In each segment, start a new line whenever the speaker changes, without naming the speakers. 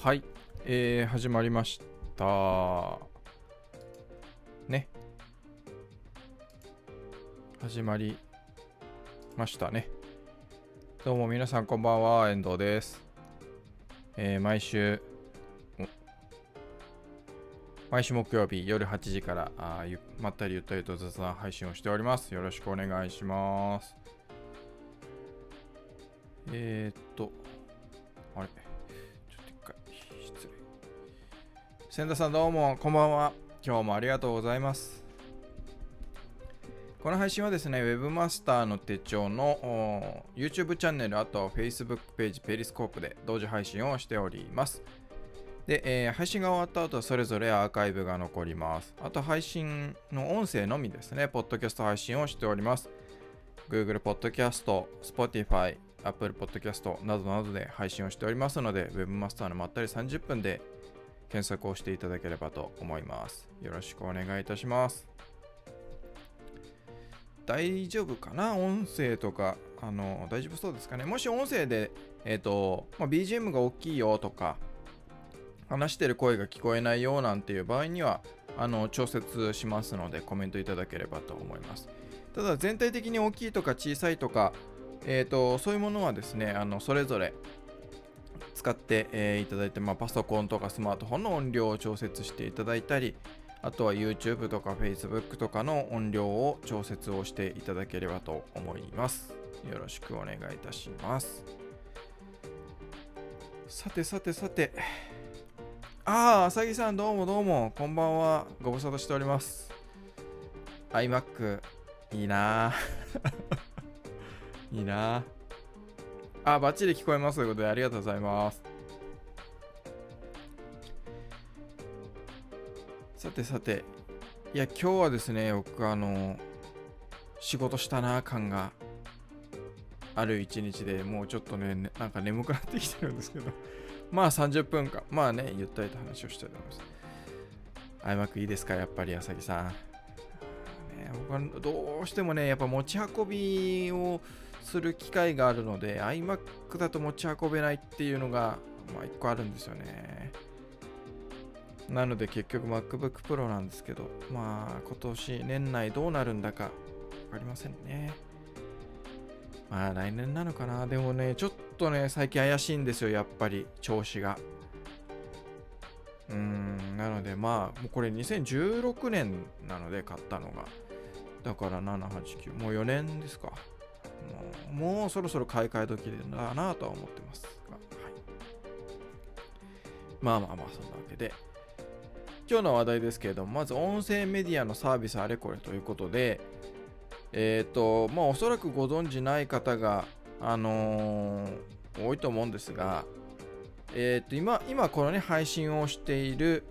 はい、えー、始まりました。ね。始まりましたね。どうも皆さんこんばんは、遠藤です。えー毎週、毎週木曜日夜8時からあまったりゆったりと雑談配信をしております。よろしくお願いします。えー、っ千田さんどうも、こんばんは。今日もありがとうございます。この配信はですね、Webmaster の手帳の YouTube チャンネル、あと Facebook ページ、ペリスコープで同時配信をしております。で、えー配信が終わった後はそれぞれアーカイブが残ります。あと配信の音声のみですね、ポッドキャスト配信をしております。Google Podcast、Spotify、Apple Podcast などなどで配信をしておりますので、Webmaster のまったり30分で検索をしていただければと思います。よろしくお願いいたします。大丈夫かな？音声とか、あの、大丈夫そうですかね？もし音声で、えっ、と、まあ、BGM が大きいよとか、話してる声が聞こえないよなんていう場合には、あの、調節しますので、コメントいただければと思います。ただ、全体的に大きいとか小さいとか、えー、とそういうものはですねあのそれぞれ使って、えーいただいて、まあ、パソコンとかスマートフォンの音量を調節していただいたりあとは YouTube とか Facebook とかの音量を調節をしていただければと思います。よろしくお願いいたします。さてさてさて。あああさぎさんどうもどうも。こんばんは。ご無沙汰しております。iMac いいなあ いいなあ、バッチリ聞こえますということでありがとうございます。さてさて、いや、今日はですね、僕、あの、仕事したな感がある一日でもうちょっとね、ねなんか眠くなってきてるんですけど、まあ30分間、まあね、ゆったりと話をしたいと思います。iMac いいですか、やっぱり、あさぎさん。ね、僕はどうしてもね、やっぱ持ち運びをする機会があるので iMac だと持ち運べないっていうのが、まあ、1個あるんですよね。なので結局 MacBook Pro なんですけど、まあ今年年内どうなるんだか分かりませんね。まあ来年なのかな。でもね、ちょっとね、最近怪しいんですよ、やっぱり調子が。うーん、なのでまあ、もうこれ2016年なので買ったのが。だから7、8、9、もう4年ですか。もうそろそろ買い替え時だなとは思ってます。が、はい、まあまあまあそんなわけで。今日の話題ですけれどもまず音声メディアのサービスあれこれということでえっ、とまあおそらくご存知ない方があのー多いと思うんですがえっ、と今今このね配信をしている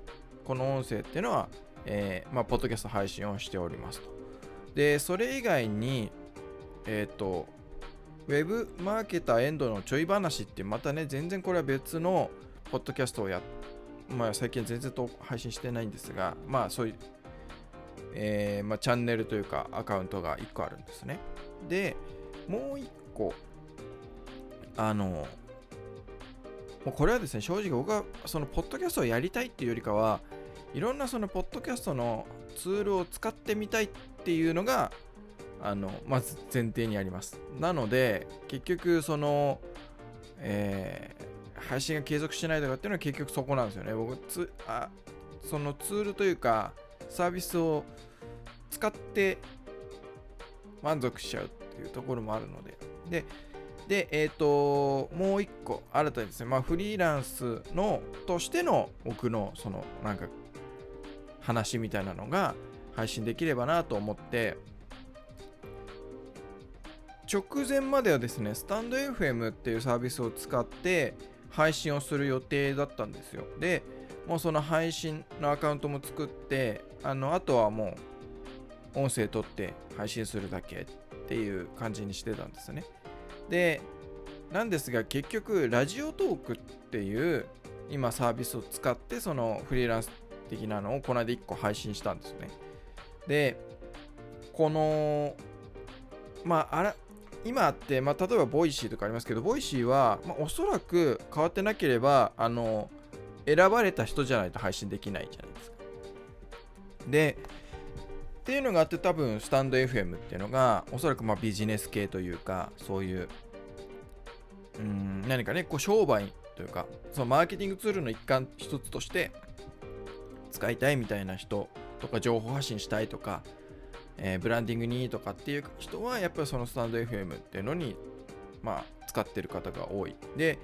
この音声っていうのは、えまあポッドキャスト配信をしておりますと。でそれ以外にえっ、と、ウェブマーケターエンドのちょい話ってまたね、全然これは別のポッドキャストをや、まあ最近全然と配信してないんですが、まあそういう、えーまあ、チャンネルというかアカウントが1個あるんですね。で、もう1個、あの、もうこれはですね、正直僕はそのポッドキャストをやりたいっていうよりかは、いろんなそのポッドキャストのツールを使ってみたいっていうのがあのまず前提にあります。なので、結局、その、えー配信が継続しないとかっていうのは結局そこなんですよね。僕つあ、そのツールというか、サービスを使って満足しちゃうっていうところもあるので。で、で、えっ、と、もう一個、新たにですね、まあ、フリーランスの、としての僕の、その、なんか、話みたいなのが配信できればなと思って、直前まではですね、スタンド FM っていうサービスを使って配信をする予定だったんですよ。で、もうその配信のアカウントも作って、あの、あとはもう音声取って配信するだけっていう感じにしてたんですね。で、なんですが結局、 Radiotalk っていう今サービスを使ってそのフリーランス的なのをこの間1個配信したんですね。で、この、まあ、あら、今あって、まあ、例えば Voicy とかありますけど、 Voicy は、まあ、おそらく変わってなければ、あの、選ばれた人じゃないと配信できないじゃないですか。で、っていうのがあって多分スタンド FM っていうのがおそらくまビジネス系というかそういううん何かねこう商売というかそのマーケティングツールの一環一つとして使いたいみたいな人とか情報発信したいとか、えー、ブランディングにとかっていう人はやっぱりそのスタンド FM っていうのにまあ使ってる方が多い。で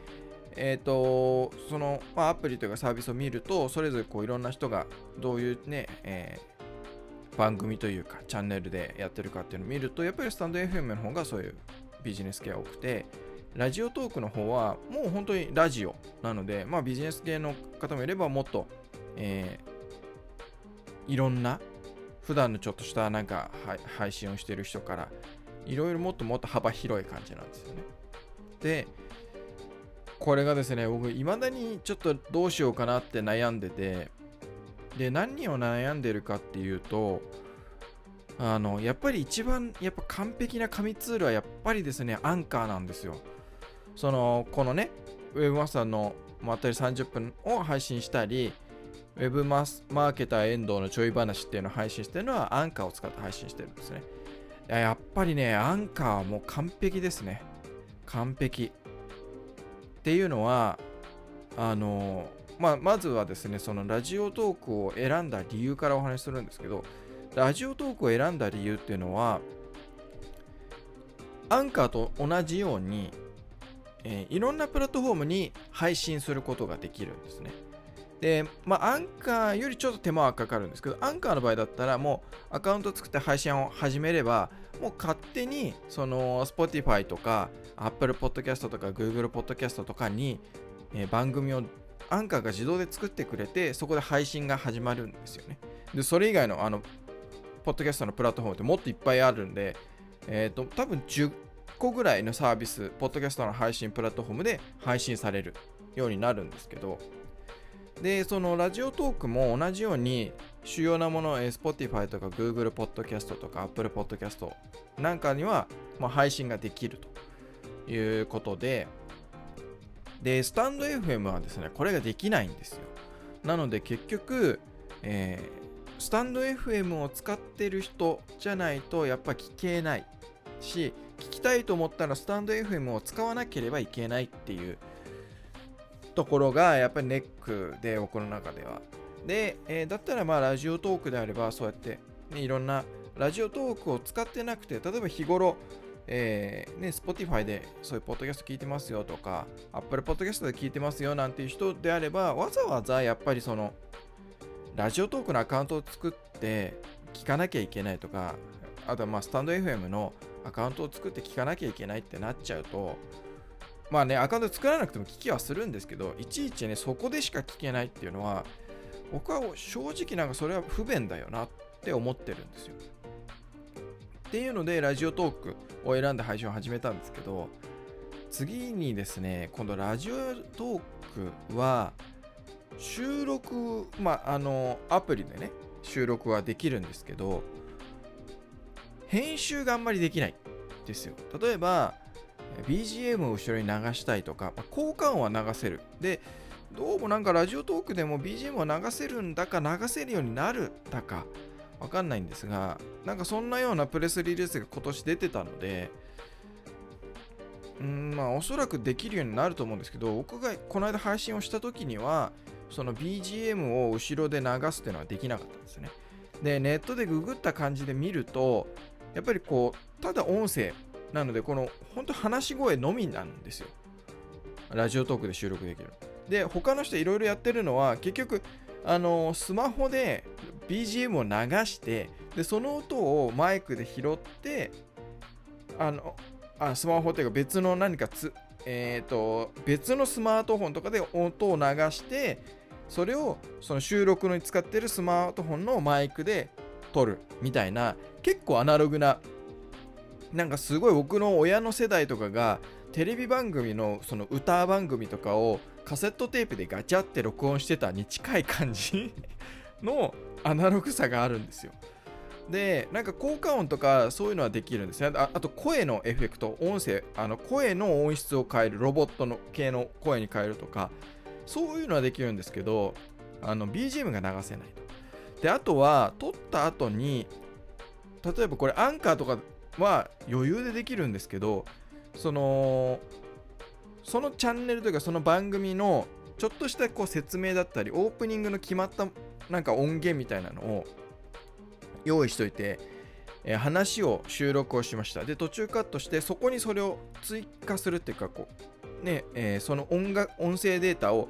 えっ、ー、とその、まあ、アプリというかサービスを見るとそれぞれこういろんな人がどういうね、えー番組というかチャンネルでやってるかっていうのを見るとやっぱりスタンド FM の方がそういうビジネス系が多くてラジオトークの方はもう本当にラジオなのでまあビジネス系の方もいればもっと、えー、いろんな普段のちょっとしたなんか配信をしてる人からいろいろもっともっと幅広い感じなんですよね。でこれがですね僕いまだにちょっとどうしようかなって悩んでてで何を悩んでるかっていうとあのやっぱり一番やっぱ完璧な紙ツールはやっぱりですねアンカーなんですよ。そのこのねウェブマスターのまったり30分を配信したりウェブマスマーケター遠藤のちょい話っていうのを配信してるのはアンカーを使って配信してるんですね。やっぱりねアンカーはもう完璧ですね。完璧。っていうのはあのまあ、まずはですね、そのラジオトークを選んだ理由からお話しするんですけど、ラジオトークを選んだ理由っていうのは、アンカーと同じように、えー、いろんなプラットフォームに配信することができるんですね。で、まあ、アンカーよりちょっと手間はかかるんですけど、アンカーの場合だったら、もうアカウント作って配信を始めれば、もう勝手に、その、Spotify とか、Apple Podcast とか Google Podcast とかに、えー、番組をアンカーが自動で作ってくれて、そこで配信が始まるんですよね。で、それ以外の、あの、ポッドキャストのプラットフォームってもっといっぱいあるんで、えっ、ー、と、多分10個ぐらいのサービス、ポッドキャストの配信プラットフォームで配信されるようになるんですけど、で、そのラジオトークも同じように主要なもの、え Spotify とか Google Podcast とか Apple Podcast なんかには、まあ、配信ができるということで、で、スタンド FM はですね、これができないんですよ。なので結局、えー、スタンド FM を使ってる人じゃないとやっぱ聞けないし、聞きたいと思ったらスタンド FM を使わなければいけないっていうところがやっぱりネックで僕の中では。で、えー、だったらまあラジオトークであればそうやって、ね、いろんなラジオトークを使ってなくて、例えば日頃えー、ね、Spotify でそういうポッドキャスト聞いてますよとか、Apple Podcast で聞いてますよなんていう人であれば、わざわざやっぱりその、ラジオトークのアカウントを作って聞かなきゃいけないとか、あとはまあスタンド FM のアカウントを作って聞かなきゃいけないってなっちゃうと、まあね、アカウント作らなくても聞きはするんですけど、いちいちね、そこでしか聞けないっていうのは、僕は正直なんかそれは不便だよなって思ってるんですよ。っていうので、ラジオトークを選んで配信を始めたんですけど、次にですね、今度ラジオトークは、収録、まあ、あの、アプリでね、収録はできるんですけど、編集があんまりできないですよ。例えば、BGM を後ろに流したいとか、まあ、効果音は流せる。で、どうもなんかラジオトークでも BGM を流せるんだか流せるようになるだか、わかんないんですが、なんかそんなようなプレスリリースが今年出てたので、うん、まあおそらくできるようになると思うんですけど、僕がこの間配信をした時には、その BGM を後ろで流すっていうのはできなかったんですね。で、ネットでググった感じで見ると、やっぱりこう、ただ音声なので、この本当話し声のみなんですよ。ラジオトークで収録できる。で、他の人いろいろやってるのは、結局、あのスマホで BGM を流してでその音をマイクで拾ってあのあスマホというか別の何かつえっ、ー、と別のスマートフォンとかで音を流してそれをその収録のに使ってるスマートフォンのマイクで撮るみたいな結構アナログななんかすごい僕の親の世代とかがテレビ番組のその歌番組とかをカセットテープでガチャって録音してたに近い感じ のアナログさがあるんですよ。で、なんか効果音とかそういうのはできるんですね。あと声のエフェクト、音声、あの声の音質を変える、ロボットの系の声に変えるとか、そういうのはできるんですけどあの BGM が流せないとであとは撮った後に例えばこれアンカーとかは余裕でできるんですけどそのそのチャンネルというかその番組のちょっとしたこう説明だったりオープニングの決まったなんか音源みたいなのを用意しといて、えー、話を収録をしました。で途中カットしてそこにそれを追加するっていうかこうね、えー、その音楽音声データを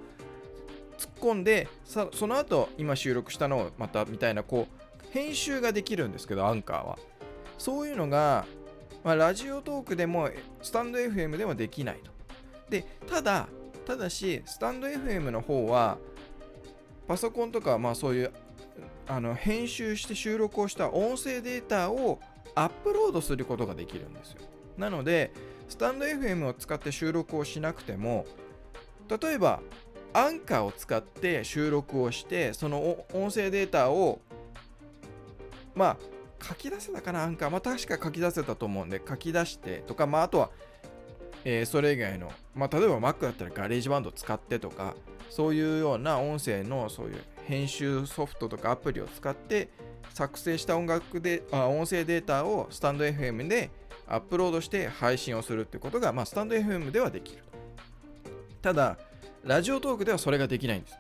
突っ込んでさその後今収録したのをまたみたいなこう編集ができるんですけどアンカーは。そういうのが、まあ、ラジオトークでもスタンド FM でもできないと。でただただしスタンド FM の方はパソコンとかまあそういうあの編集して収録をした音声データをアップロードすることができるんですよ。なのでスタンド FM を使って収録をしなくても例えばアンカーを使って収録をしてその音声データをまあ書き出せたかなアンカーまあ確か書き出せたと思うんで書き出してとかまああとはえー、それ以外の、まあ、例えば Mac だったら GarageBand 使ってとか、そういうような音声のそういう編集ソフトとかアプリを使って作成した音楽であ音声データをスタンド FM でアップロードして配信をするってことが、まあ、スタンド FM ではできる。ただ、ラジオトークではそれができないんです。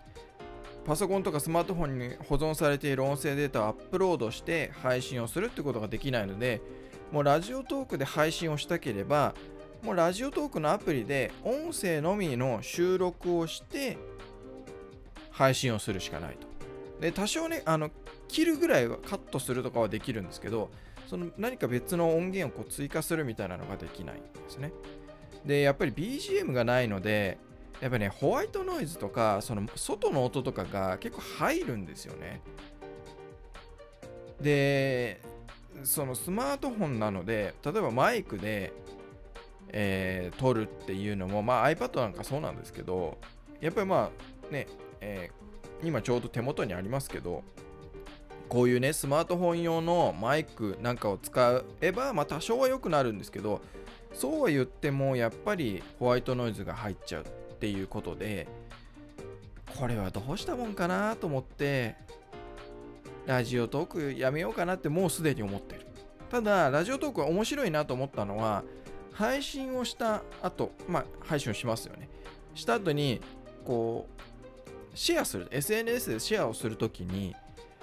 パソコンとかスマートフォンに保存されている音声データをアップロードして配信をするってことができないので、もうラジオトークで配信をしたければ、もうラジオトークのアプリで音声のみの収録をして配信をするしかないと。で、多少ね、あの、切るぐらいはカットするとかはできるんですけど、その何か別の音源をこう追加するみたいなのができないんですね。で、やっぱり BGM がないので、やっぱね、ホワイトノイズとか、その外の音とかが結構入るんですよね。で、そのスマートフォンなので、例えばマイクでえー、撮るっていうのも、まあ、iPad なんかそうなんですけど、やっぱりまあね、えー、今ちょうど手元にありますけど、こういうね、スマートフォン用のマイクなんかを使えば、まあ多少は良くなるんですけど、そうは言ってもやっぱりホワイトノイズが入っちゃうっていうことで、これはどうしたもんかなと思って、ラジオトークやめようかなってもうすでに思ってる。ただ、ラジオトークは面白いなと思ったのは、配信をした後、まあ、配信をしますよね。した後に、こう、シェアする、SNS でシェアをするときに、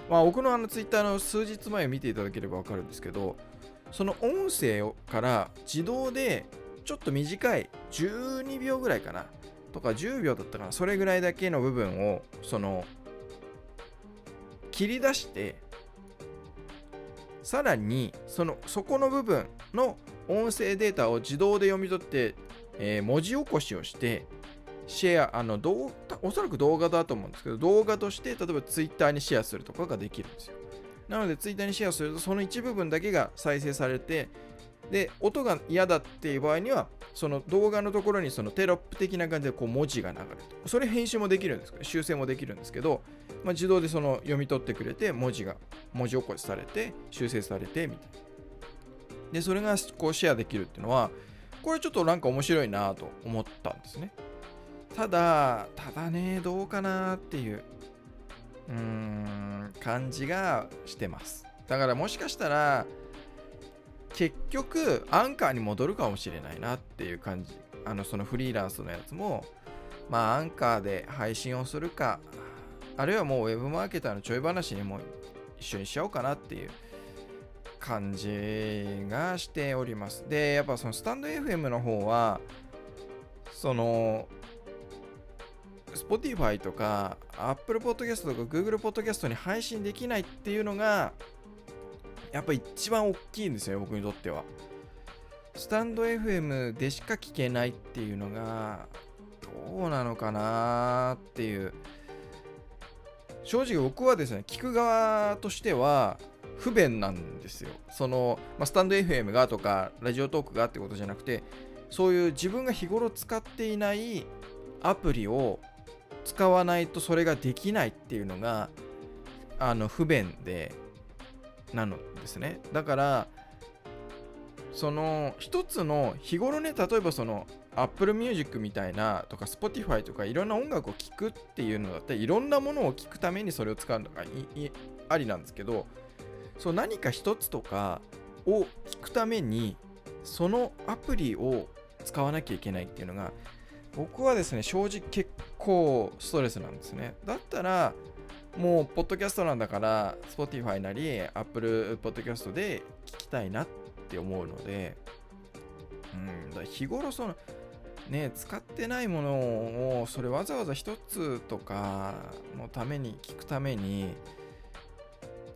まあ、僕のあの Twitter の数日前を見ていただければわかるんですけど、その音声から自動でちょっと短い12秒ぐらいかなとか10秒だったかなそれぐらいだけの部分をその切り出してさらにそのそこの部分の音声データを自動で読み取って、えー、文字起こしをして、シェア、あの動おそらく動画だと思うんですけど、動画として例えば Twitter にシェアするとかができるんですよ。なので Twitter にシェアすると、その一部分だけが再生されて、で、音が嫌だっていう場合には、その動画のところにそのテロップ的な感じでこう文字が流れる。それ編集もできるんですけど、修正もできるんですけど、まあ、自動でその読み取ってくれて、文字が、文字起こしされて、修正されて、みたいな。で、それがこうシェアできるっていうのは、これちょっとなんか面白いなと思ったんですね。ただ、ただね、どうかなっていう、うーん、感じがしてます。だからもしかしたら、結局、アンカーに戻るかもしれないなっていう感じ。あの、そのフリーランスのやつも、まあ、アンカーで配信をするか、あるいはもうウェブマーケターのちょい話にも一緒にしちゃおうかなっていう感じがしております。で、やっぱそのスタンド FM の方は、その、Spotify とか Apple Podcast とか Google Podcast に配信できないっていうのが、やっぱ一番大きいんですよ、僕にとっては。スタンド FM でしか聞けないっていうのが、どうなのかなっていう。正直僕はですね、聞く側としては、不便なんですよ。その、まあ、スタンド FM がとか、ラジオトークがってことじゃなくて、そういう自分が日頃使っていないアプリを使わないとそれができないっていうのが、あの、不便で、なのですね。だから、その一つの日頃ね、例えばその Apple Music みたいなとか Spotify とかいろんな音楽を聴くっていうのだったらいろんなものを聴くためにそれを使うのがありなんですけどそう何か一つとかを聞くためにそのアプリを使わなきゃいけないっていうのが僕はですね正直結構ストレスなんですねだったらもうポッドキャストなんだから Spotify なり Apple Podcast で聞きたいなって思うのでうんだ日頃そのね使ってないものをそれわざわざ一つとかのために聞くために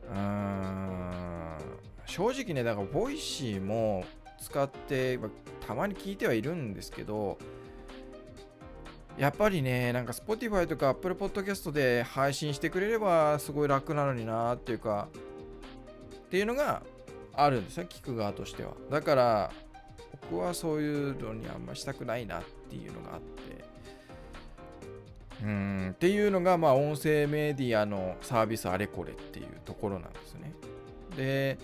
うーん正直ねだから Voicy も使ってたまに聞いてはいるんですけどやっぱりね、なんか Spotify とか Apple Podcast で配信してくれればすごい楽なのになっていうか、っていうのがあるんですね、聞く側としては。だから、僕はそういうのにあんましたくないなっていうのがあって。うんっていうのが、まあ、音声メディアのサービスあれこれっていうところなんですね。で、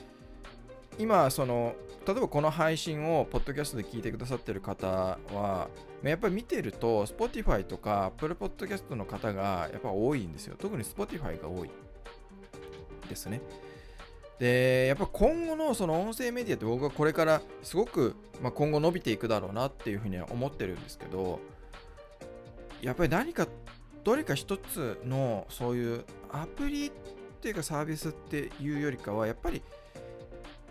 今、その、例えばこの配信をポッドキャストで聞いてくださってる方は、やっぱり見てると Spotify とか Apple Podcast の方がやっぱ多いんですよ。特に Spotify が多いですね。で、やっぱ今後のその音声メディアって僕はこれからすごく、まあ、今後伸びていくだろうなっていうふうには思ってるんですけど、やっぱり何か、どれか一つのそういうアプリっていうかサービスっていうよりかは、やっぱり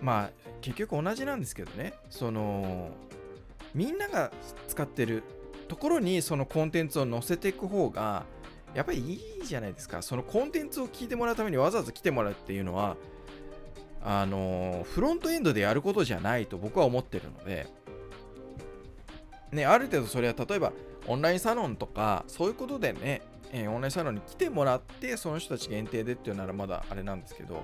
まあ結局同じなんですけどねそのみんなが使ってるところにそのコンテンツを載せていく方がやっぱりいいじゃないですか。そのコンテンツを聞いてもらうためにわざわざ来てもらうっていうのはあのフロントエンドでやることじゃないと僕は思ってるので。ねある程度それは例えばオンラインサロンとかそういうことでね、え、オンラインサロンに来てもらってその人たち限定でっていうならまだあれなんですけど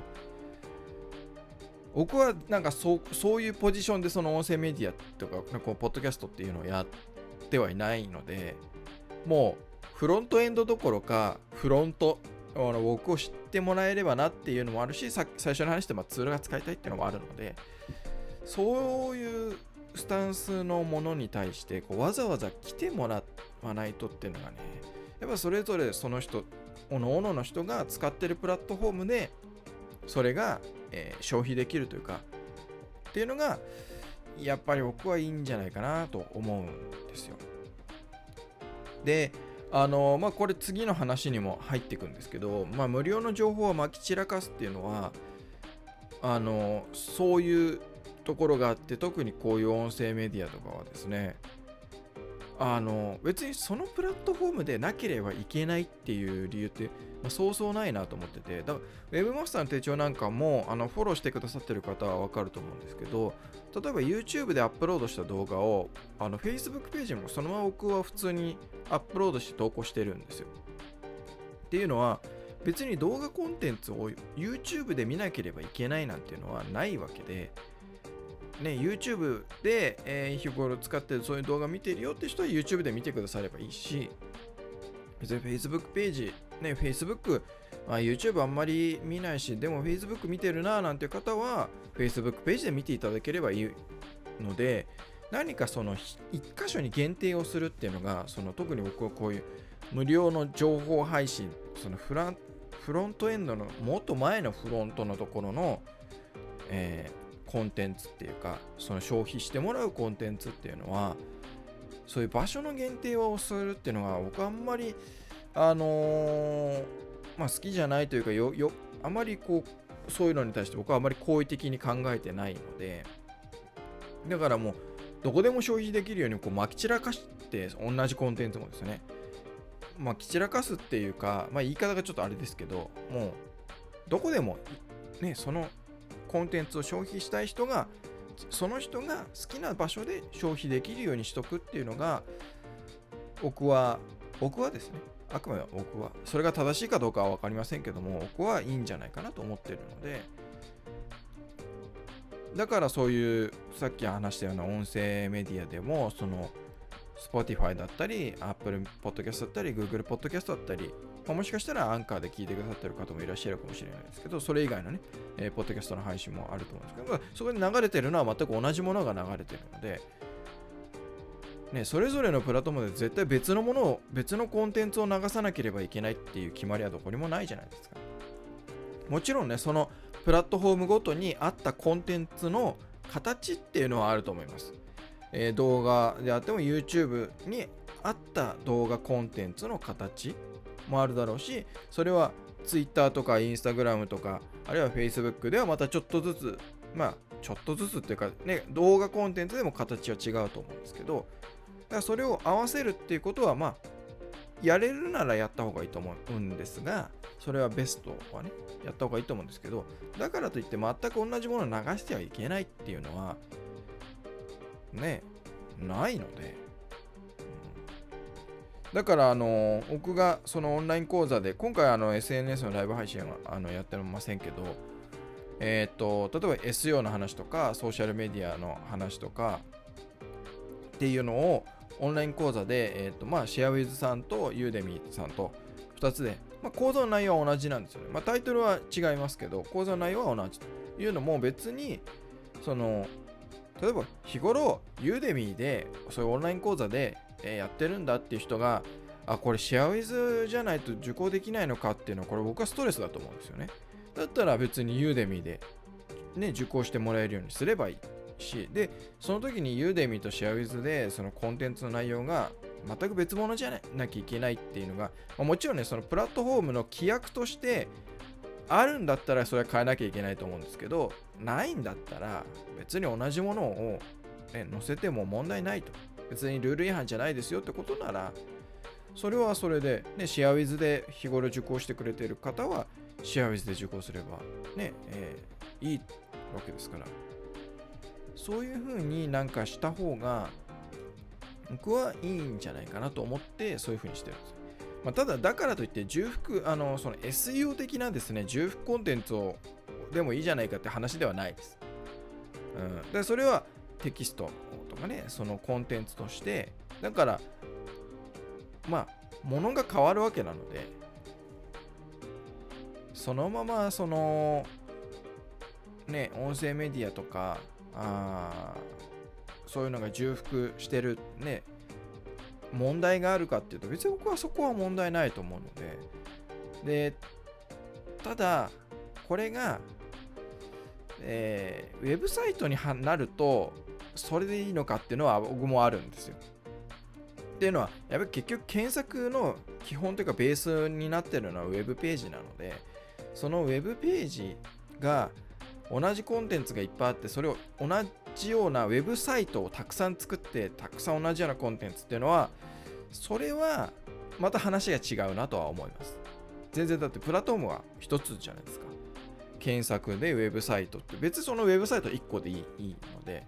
僕はなんかそうそういうポジションでその音声メディアとかポッドキャストっていうのをやってはいないのでもうフロントエンドどころかフロントあの僕を知ってもらえればなっていうのもあるし最初に話して、ま、ツールが使いたいっていうのもあるのでそういうスタンスのものに対してこうわざわざ来てもらわないとっていうのがねやっぱそれぞれその人おのおのの人が使ってるプラットフォームでそれがえー、消費できるというかっていうのがやっぱり僕はいいんじゃないかなと思うんですよ。であのまあこれ次の話にも入っていくんですけど、まあ、無料の情報をまき散らかすっていうのはあのそういうところがあって特にこういう音声メディアとかはですねあの別にそのプラットフォームでなければいけないっていう理由って、まあ、そうそうないなと思ってて。だから Webmaster の手帳なんかもあのフォローしてくださってる方はわかると思うんですけど例えば YouTube でアップロードした動画をあの Facebook ページもそのまま僕は普通にアップロードして投稿してるんですよ。っていうのは別に動画コンテンツを YouTube で見なければいけないなんていうのはないわけでね、YouTube で、えー、日頃使ってるそういう動画見てるよって人は YouTube で見てくださればいいし、別に Facebook ページ、ね、Facebook、まあ、YouTube あんまり見ないし、でも Facebook 見てるななんていう方は Facebook ページで見ていただければいいので、何かその一箇所に限定をするっていうのが、その特に僕はこういう無料の情報配信、そのフランフロントエンドのもっと前のフロントのところの、えーコンテンツっていうかその消費してもらうコンテンツっていうのはそういう場所の限定をするっていうのが僕あんまりあのー、まあ好きじゃないというかよよあまりこうそういうのに対して僕はあまり好意的に考えてないのでだからもうどこでも消費できるようにこうまき散らかして同じコンテンツもですね。まき散らかすっていうかまあ言い方がちょっとあれですけどもうどこでもねそのコンテンツを消費したい人がその人が好きな場所で消費できるようにしとくっていうのが僕は僕はですね。あくまで僕は。それが正しいかどうかは分かりませんけども僕はいいんじゃないかなと思ってるので。だからそういうさっき話したような音声メディアでもその Spotify だったり Apple Podcast だったり Google Podcast だったりまあ、もしかしたらアンカーで聞いてくださってる方もいらっしゃるかもしれないですけど、それ以外のね、えー、ポッドキャストの配信もあると思うんですけど、まあ、そこに流れてるのは全く同じものが流れてるので、ね、それぞれのプラットフォームで絶対別のものを別のコンテンツを流さなければいけないっていう決まりはどこにもないじゃないですか。もちろんねそのプラットフォームごとに合ったコンテンツの形っていうのはあると思います、えー、動画であっても YouTube に合った動画コンテンツの形もあるだろうしそれは Twitter とか Instagram とかあるいは Facebook ではまたちょっとずつまあちょっとずつっていうかね動画コンテンツでも形は違うと思うんですけどだからそれを合わせるっていうことはまあやれるならやった方がいいと思うんですがそれはベストはねやった方がいいと思うんですけどだからといって全く同じものを流してはいけないっていうのはねないのでだからあの僕がそのオンライン講座で今回あの SNS のライブ配信はあのやってませんけどえっ、と例えば SEO の話とかソーシャルメディアの話とかっていうのをオンライン講座で、えーとまあ、シェアウィズさんとユーデミーさんと2つで、まあ、講座の内容は同じなんですよね。まあ、タイトルは違いますけど、講座の内容は同じというのも別に、その、例えば日頃ユーデミーでそういうオンライン講座で、え、やってるんだっていう人が、あ、これシェアウィズじゃないと受講できないのかっていうのは、これ僕はストレスだと思うんですよね。だったら別にユーデミーで、ね、受講してもらえるようにすればいい。しでその時にユーデミーとシェアウィズでそのコンテンツの内容が全く別物じゃなきゃいけないっていうのが、ま、もちろんねそのプラットフォームの規約としてあるんだったらそれは変えなきゃいけないと思うんですけどないんだったら別に同じものを、ね、載せても問題ないと別にルール違反じゃないですよってことならそれはそれで、ね、シェアウィズで日頃受講してくれている方はシェアウィズで受講すればね、えー、いいわけですからそういう風になんかした方が僕はいいんじゃないかなと思ってそういう風にしてるんです。まあ、ただだからといって重複あのその SEO 的なですね重複コンテンツをでもいいじゃないかって話ではないです。うん、でそれはテキストとかねそのコンテンツとして。だからまあ物が変わるわけなのでそのままそのね音声メディアとかあそういうのが重複してるね問題があるかっていうと別に僕はそこは問題ないと思うので。でただこれが、えー、ウェブサイトになるとそれでいいのかっていうのは僕もあるんですよ。っていうのはやっぱり結局検索の基本というかベースになってるのはウェブページなのでそのウェブページが同じコンテンツがいっぱいあってそれを同じようなウェブサイトをたくさん作ってたくさん同じようなコンテンツっていうのはそれはまた話が違うなとは思います。全然だってプラットフォームは一つじゃないですか。検索でウェブサイトって別にそのウェブサイト1個でいいいいので。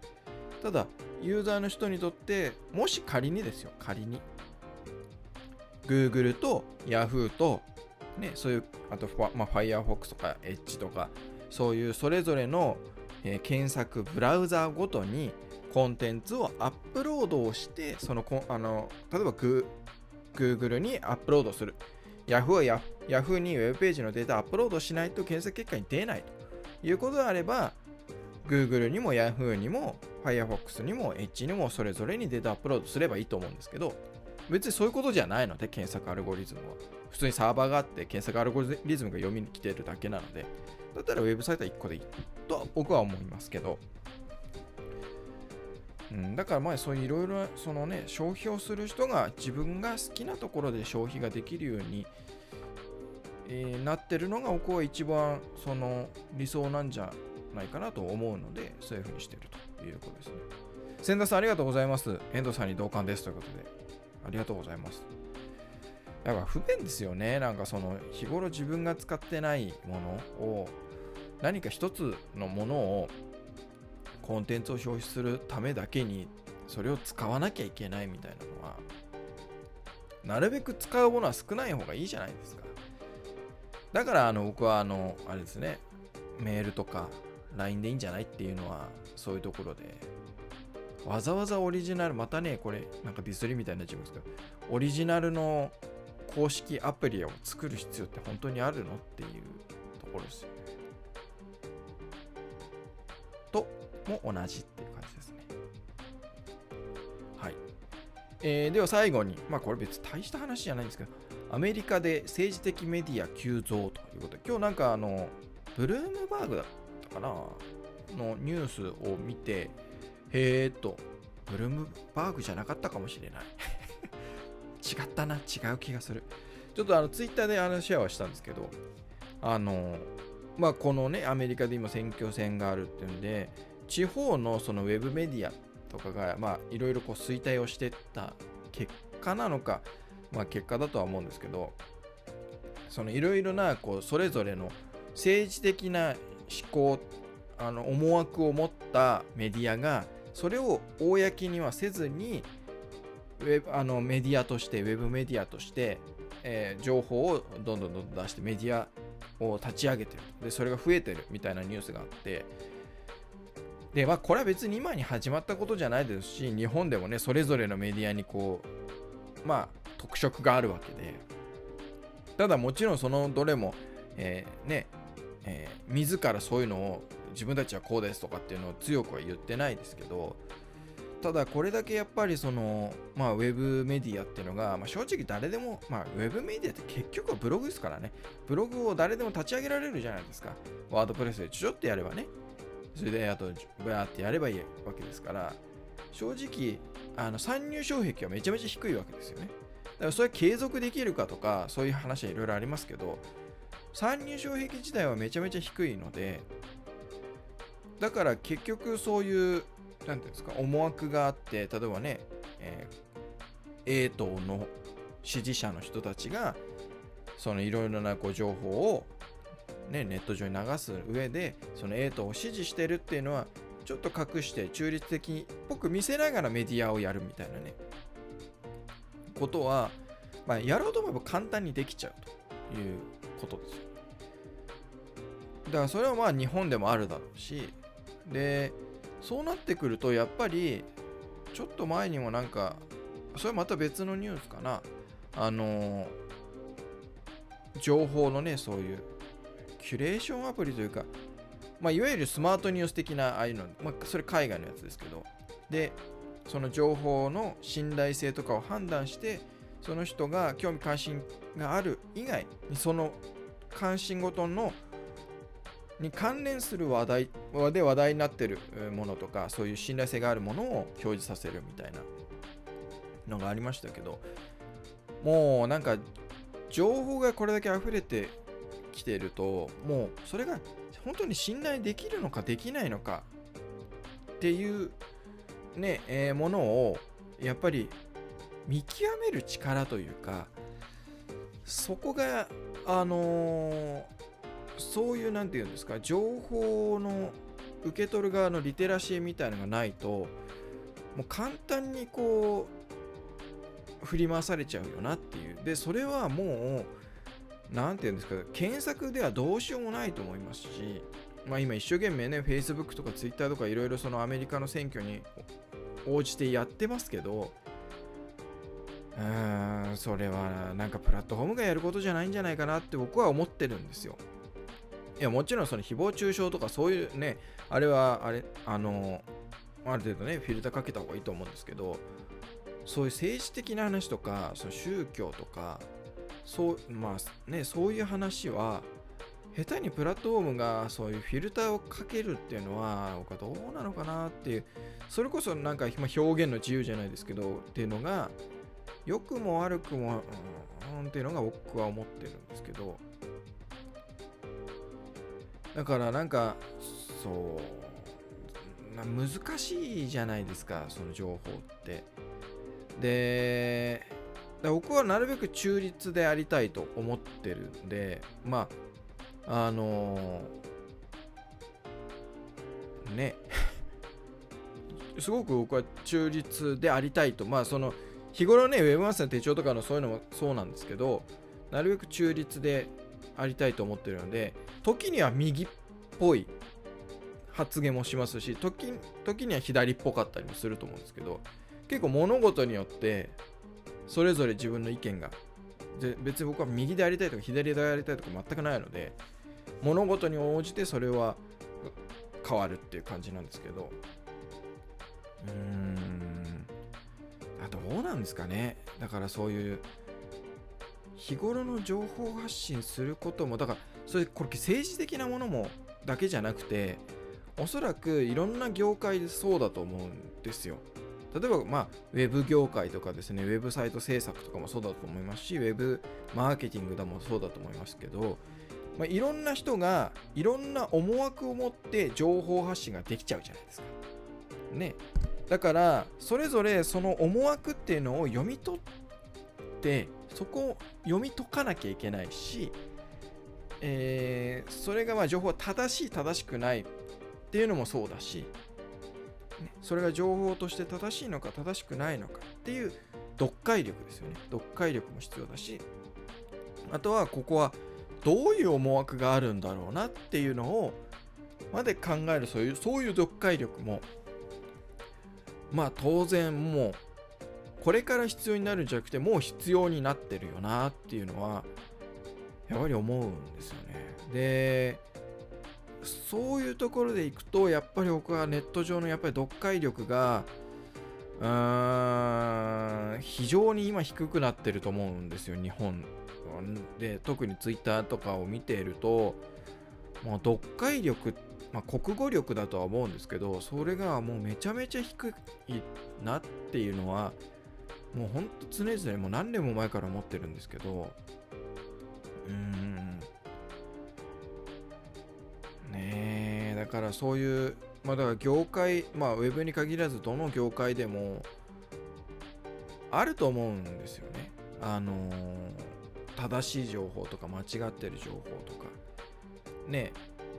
ただユーザーの人にとってもし仮にですよ仮に。Google と Yahoo とねそういうあと、まあ、Firefox とか Edge とかそういうそれぞれの、えー、検索ブラウザーごとにコンテンツをアップロードをしてそのあの例えば Google にアップロードする。Yahoo は Yahoo にウェブページのデータアップロードしないと検索結果に出ないということであれば Google にも Yahoo にも Firefox にも Edge にもそれぞれにデータアップロードすればいいと思うんですけど別にそういうことじゃないので検索アルゴリズムは。普通にサーバーがあって検索アルゴリズムが読みに来てるだけなのでだったらウェブサイトは1個でいいと僕は思いますけど、うん、だからまあそういういろいろそのね消費をする人が自分が好きなところで消費ができるように、えー、なってるのが僕は一番その理想なんじゃないかなと思うのでそういうふうにしてるということですね。千田さんありがとうございます。遠藤さんに同感ですということで。ありがとうございます。だから不便ですよね。なんかその日頃自分が使ってないものを何か一つのものをコンテンツを消費するためだけにそれを使わなきゃいけないみたいなのはなるべく使うものは少ない方がいいじゃないですか。だからあの僕はあのあれですね。メールとか LINE でいいんじゃないっていうのはそういうところでわざわざオリジナルまたねこれなんかディスりみたいになっちゃいますけどオリジナルの公式アプリを作る必要って本当にあるのっていうところですよね。とも同じっていう感じですね。はい。えー、では最後に、まあこれ別に大した話じゃないんですけど、アメリカで政治的メディア急増ということで、今日なんかあの、ブルームバーグだったかなのニュースを見て、へーっと、ブルームバーグじゃなかったかもしれない。違ったな、違う気がする。ちょっとあのツイッターであのシェアはしたんですけど、あの、まあ、このね、アメリカで今選挙戦があるっていうんで、地方のそのウェブメディアとかが、まあ、いろいろこう衰退をしてった結果なのか、まあ、結果だとは思うんですけど、そのいろいろな、こう、それぞれの政治的な思考、あの思惑を持ったメディアが、それを公にはせずに、ウェブあのメディアとして、ウェブメディアとして、えー、情報をどんどんどんどん出してメディアを立ち上げてる。で、それが増えてるみたいなニュースがあって、で、まあ、これは別に今に始まったことじゃないですし、日本でもね、それぞれのメディアにこう、まあ、特色があるわけで、ただもちろんそのどれも、えー、ね、えー、自らそういうのを自分たちはこうですとかっていうのを強くは言ってないですけど、ただこれだけやっぱりその、まあ、ウェブメディアっていうのが、まあ、正直誰でも、まあ、ウェブメディアって結局はブログですからね。ブログを誰でも立ち上げられるじゃないですか。ワードプレスでちょちょっとやればね。それであと、バーってやればいいわけですから、正直、あの参入障壁はめちゃめちゃ低いわけですよね。だからそれ継続できるかとか、そういう話はいろいろありますけど、参入障壁自体はめちゃめちゃ低いので、だから結局そういうなんていうんですか、思惑があって、例えばね、えー、A 党の支持者の人たちが、そのいろいろなこう情報を、ね、ネット上に流す上で、その A 党を支持してるっていうのは、ちょっと隠して中立的っぽく見せながらメディアをやるみたいなね、ことは、まあ、やろうと思えば簡単にできちゃうと。いうことですよ。だからそれはまあ日本でもあるだろうし、で、そうなってくるとやっぱりちょっと前にもなんかそれはまた別のニュースかなあの情報のねそういうキュレーションアプリというかまあ、いわゆるスマートニュース的なああいうの、まあ、それ海外のやつですけどでその情報の信頼性とかを判断してその人が興味関心がある以外にその関心ごとのに関連する話題で話題になってるものとかそういう信頼性があるものを表示させるみたいなのがありましたけどもうなんか情報がこれだけ溢れてきてるともうそれが本当に信頼できるのかできないのかっていうね、えー、ものをやっぱり見極める力というかそこがあのーそういう何て言うんですか情報の受け取る側のリテラシーみたいのがないともう簡単にこう振り回されちゃうよなっていう。でそれはもう何て言うんですか検索ではどうしようもないと思いますしまあ今一生懸命ね Facebook とか Twitter とかいろいろそのアメリカの選挙に応じてやってますけどうーんそれはなんかプラットフォームがやることじゃないんじゃないかなって僕は思ってるんですよ。いやもちろんその誹謗中傷とかそういうねあれはあれあのある程度ねフィルターかけた方がいいと思うんですけどそういう政治的な話とかその宗教とかそうまあねそういう話は下手にプラットフォームがそういうフィルターをかけるっていうのは僕はどうなのかなっていうそれこそなんか表現の自由じゃないですけどっていうのが良くも悪くも、うん、っていうのが僕は思ってるんですけど。だからなんかそう難しいじゃないですかその情報って。で僕はなるべく中立でありたいと思ってるんでまああのー、ね。すごく僕は中立でありたいと。まあその日頃ねウェブマスターの手帳とかのそういうのもそうなんですけどなるべく中立でありたいと思ってるので時には右っぽい発言もしますし時時には左っぽかったりもすると思うんですけど結構物事によってそれぞれ自分の意見が別に僕は右でやりたいとか左でやりたいとか全くないので物事に応じてそれは変わるっていう感じなんですけどうーん。どうなんですかねだからそういう日頃の情報発信することもだからそれこれ政治的なものもだけじゃなくておそらくいろんな業界でそうだと思うんですよ例えば、まあ、ウェブ業界とかですね、ウェブサイト制作とかもそうだと思いますし、ウェブマーケティングだもそうだと思いますけど、まあ、いろんな人がいろんな思惑を持って情報発信ができちゃうじゃないですか。ね。だから、それぞれその思惑っていうのを読み取って、そこを読み解かなきゃいけないし、えー、それがまあ情報は正しい正しくないっていうのもそうだし、それが情報として正しいのか正しくないのかっていう読解力ですよね。読解力も必要だしあとはここはどういう思惑があるんだろうなっていうのをまで考えるそういうそういう読解力もまあ当然もうこれから必要になるんじゃなくてもう必要になってるよなっていうのはやっぱり思うんですよね。でそういうところでいくとやっぱり僕はネット上のやっぱり読解力がうーん非常に今低くなってると思うんですよ日本で特にツイッターとかを見ているともう読解力ってまあ、国語力だとは思うんですけどそれがもうめちゃめちゃ低いなっていうのはもうほんと常々もう何年も前から思ってるんですけどうん。ねえだからそういうまあだから業界まあウェブに限らずどの業界でもあると思うんですよね。あのー、正しい情報とか間違ってる情報とか。ね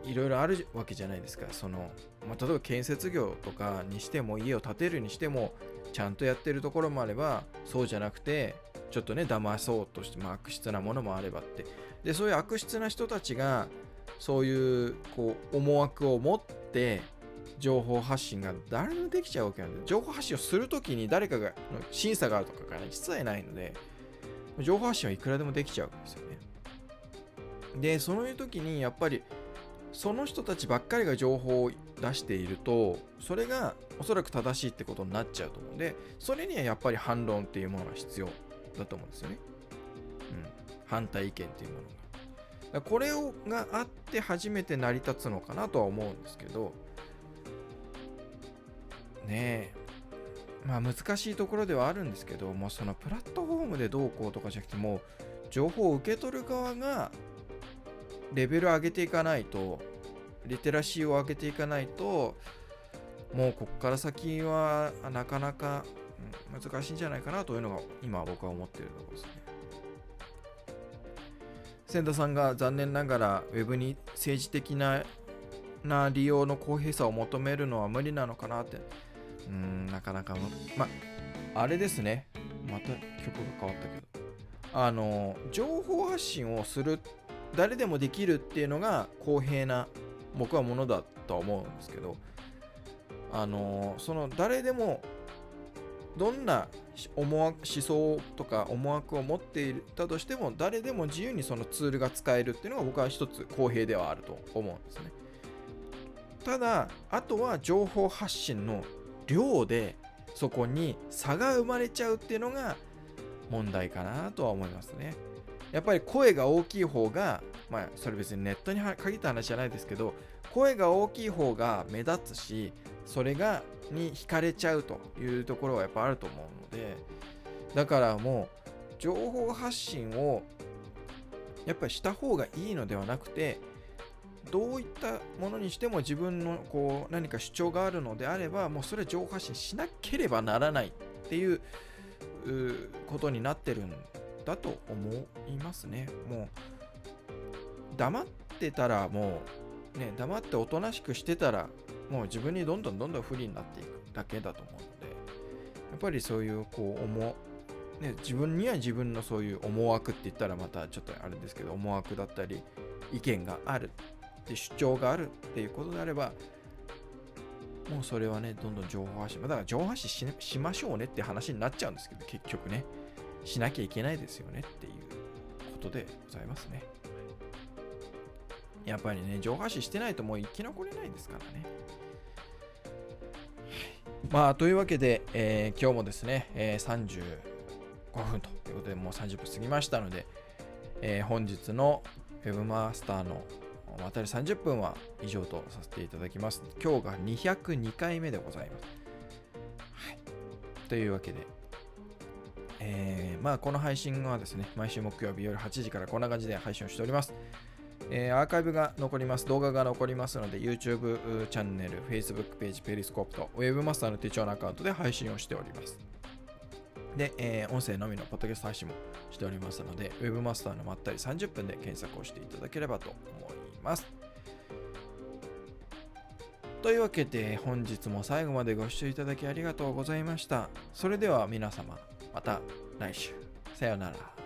いろいろあるわけじゃないですか。その、まあ、例えば建設業とかにしても家を建てるにしてもちゃんとやってるところもあればそうじゃなくてちょっとね騙そうとして、まあ、悪質なものもあればって。でそういう悪質な人たちがそういうこう思惑を持って情報発信が誰でもできちゃうわけなんで情報発信をするときに誰かが審査があるとかが、ね、実はないので情報発信はいくらでもできちゃうんですよね。でそういう時にやっぱりその人たちばっかりが情報を出しているとそれがおそらく正しいってことになっちゃうと思うのでそれにはやっぱり反論っていうものが必要だと思うんですよね、うん、反対意見っていうものが。これをがあって初めて成り立つのかなとは思うんですけどねえ。まあ難しいところではあるんですけどもうそのプラットフォームでどうこうとかじゃなくてもう情報を受け取る側がレベル上げていかないとリテラシーを上げていかないともうこっから先はなかなか難しいんじゃないかなというのが今僕は思っているところですね。千田さんが残念ながら Web に政治的なな利用の公平さを求めるのは無理なのかなって。うん、なかなか、ま、あれですね。また曲が変わったけど。あの、情報発信をする、誰でもできるっていうのが公平な、僕はものだとは思うんですけど、あの、その誰でもどんな思惑思想とか思惑を持っていたとしても誰でも自由にそのツールが使えるっていうのが僕は一つ公平ではあると思うんですね。ただあとは情報発信の量でそこに差が生まれちゃうっていうのが問題かなとは思いますね。やっぱり声が大きい方がまあそれ別にネットに限った話じゃないですけど声が大きい方が目立つしそれがに惹かれちゃうというところはやっぱあると思うのでだからもう情報発信をやっぱりした方がいいのではなくてどういったものにしても自分のこう何か主張があるのであればもうそれは情報発信しなければならないっていうことになってるんだと思いますね。もう黙ってたらもうね黙っておとなしくしてたらもう自分にどんどんどんどん不利になっていくだけだと思うのでやっぱりそういうこう思ね、自分には自分のそういう思惑って言ったらまたちょっとあれですけど思惑だったり意見があるって主張があるっていうことであればもうそれはねどんどん情報発信だから情報発信ししましょうねって話になっちゃうんですけど結局ね。しなきゃいけないですよねっていうことでございますねやっぱりね情報発信してないともう生き残れないですからねまあ、というわけで、えー今日もですね、えー35分ということで、もう30分過ぎましたので、えー本日の Web マスターの渡り30分は以上とさせていただきます。今日が202回目でございます。はい。というわけで、えーまあ、この配信はですね、毎週木曜日夜8時からこんな感じで配信をしております。えーアーカイブが残ります、動画が残りますので、YouTube チャンネル、Facebook ページ、ペリスコープと Webmaster の手帳のアカウントで配信をしております。で、えー音声のみのポッドキャスト配信もしておりますので、Webmaster のまったり30分で検索をしていただければと思います。というわけで、本日も最後までご視聴いただきありがとうございました。それでは皆様、また来週。さようなら。